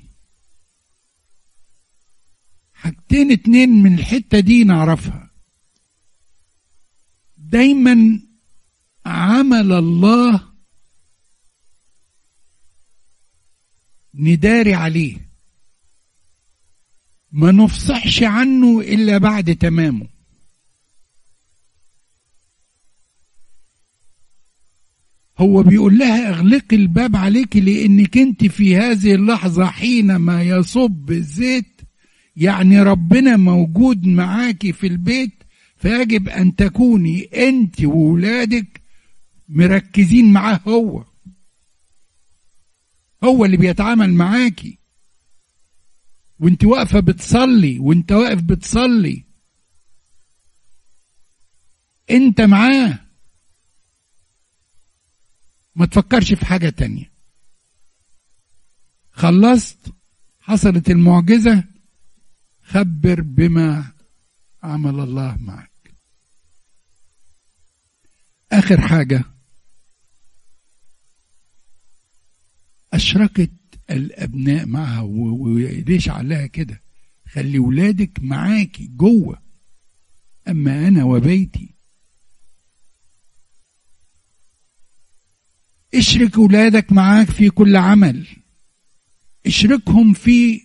حاجتين اتنين من الحتة دي نعرفها. دايما عمل الله نداري عليه. ما نفصحش عنه إلا بعد تمامه. هو بيقول لها اغلقي الباب عليك لانك انت في هذه اللحظة حينما يصب الزيت يعني ربنا موجود معاكي في البيت فيجب أن تكوني انت وولادك مركزين معاه هو. هو اللي بيتعامل معاكي. وانت واقفة بتصلي وانت واقف بتصلي. انت معاه. ما تفكرش في حاجة تانية. خلصت حصلت المعجزة خبر بما عمل الله معك. آخر حاجة أشركت الأبناء معها وليش عليها كده. خلي ولادك معاكي جوه. أما أنا وبيتي اشرك ولادك معاك في كل عمل. اشركهم في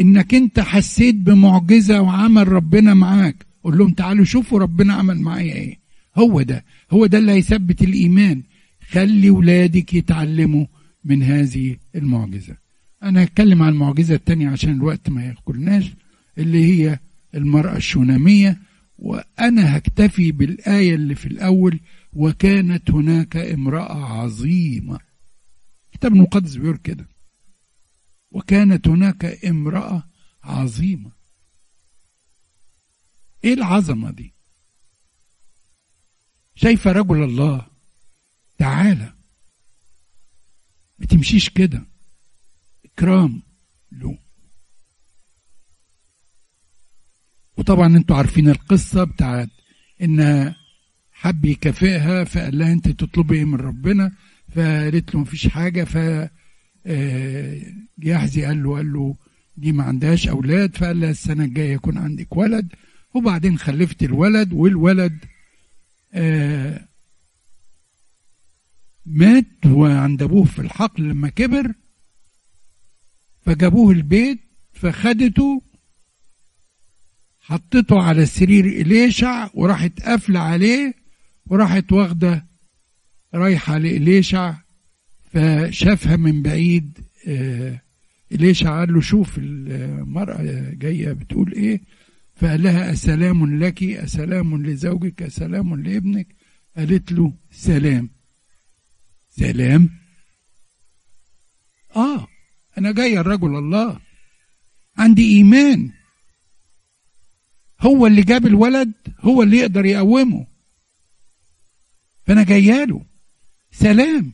انك انت حسيت بمعجزة وعمل ربنا معاك. قول لهم تعالوا شوفوا ربنا عمل معايا إيه. هو ده. هو ده اللي هيثبت الإيمان. خلي ولادك يتعلموا من هذه المعجزة. أنا هتكلم عن المعجزة التانية عشان الوقت ما ياكلناش اللي هي المرأة الشونامية. وأنا هكتفي بالآية اللي في الأول وكانت هناك امرأة عظيمة. الكتاب المقدس بيقول كده. وكانت هناك امرأة عظيمة. إيه العظمة دي؟ شايفة رجل الله. تعالى. ما تمشيش كده. إكرام له. وطبعا أنتوا عارفين القصة بتاعت إن حب يكافئها فقال لها انت تطلبي إيه من ربنا؟ فقالت له مفيش حاجة ف جاحزي قال له قال له دي ما عندهاش أولاد فقال لها السنة الجاية يكون عندك ولد. وبعدين خلفت الولد والولد آه مات وعند أبوه في الحقل لما كبر. فجابوه البيت فخدته حطته على سرير إليشع وراحت قافلة عليه. وراحت واخدة رايحة لإليشع فشافها من بعيد إليشع قال له شوف المرأة جاية بتقول إيه فقال لها أسلام لك أسلام لزوجك أسلام لابنك قالت له سلام. سلام؟ آه أنا جاي الرجل الله عندي إيمان. هو اللي جاب الولد هو اللي يقدر يقومه. فأنا جاياله سلام.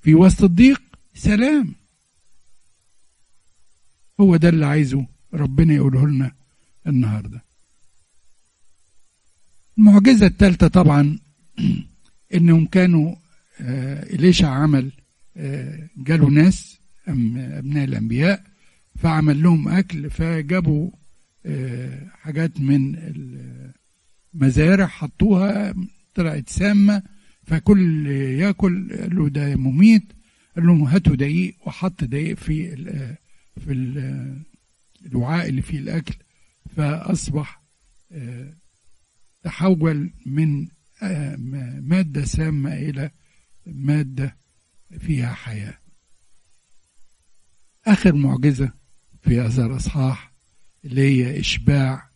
في وسط الضيق سلام. هو ده اللي عايزه ربنا يقوله لنا النهارده. المعجزة الثالثة طبعا <clears throat> إنهم كانوا آه إليشع عمل آه جاله ناس أبناء الأنبياء فعمل لهم أكل فجابوا آه حاجات من المزارع حطوها طلعت سامة فكل ياكل قال له ده مميت قال لهم هاتوا دقيق وحط دقيق في ال في ال الوعاء اللي فيه الأكل. فأصبح تحول من مادة سامة إلى مادة فيها حياة. آخر معجزة في هذا الأصحاح اللي هي إشباع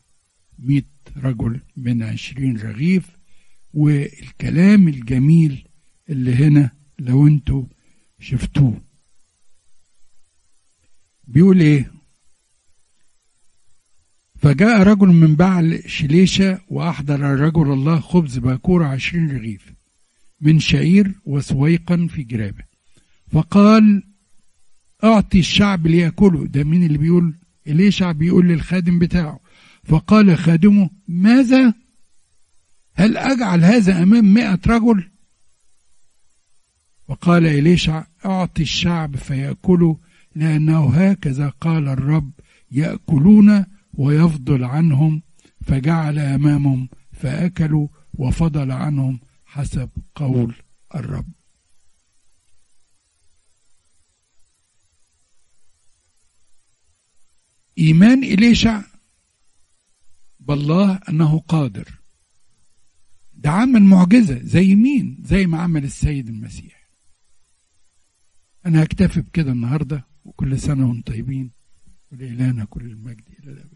مئة رجل من عشرين رغيف والكلام الجميل اللي هنا لو أنتوا شفتوه. بيقول إيه؟ فجاء رجل من بعل شليشة وأحضر الرجل الله خبز باكور عشرين رغيف من شعير وسويقا في جرابة. فقال أعطي الشعب ليأكله. ده مين اللي بيقول؟ إليشع بيقول للخادم بتاعه. فقال خادمه ماذا؟ هل أجعل هذا أمام مئة رجل؟ وقال إليشع أعطي الشعب فيأكلوا لأنه هكذا قال الرب يأكلون ويفضل عنهم فجعل أمامهم فأكلوا وفضل عنهم حسب قول الرب. إيمان إليشع بالله أنه قادر. ده عمل معجزة. زي مين؟ زي ما عمل السيد المسيح. أنا هكتفي بكده النهاردة وكل سنة وأنتم طيبين ولإلهنا كل المجد إلى الأبد.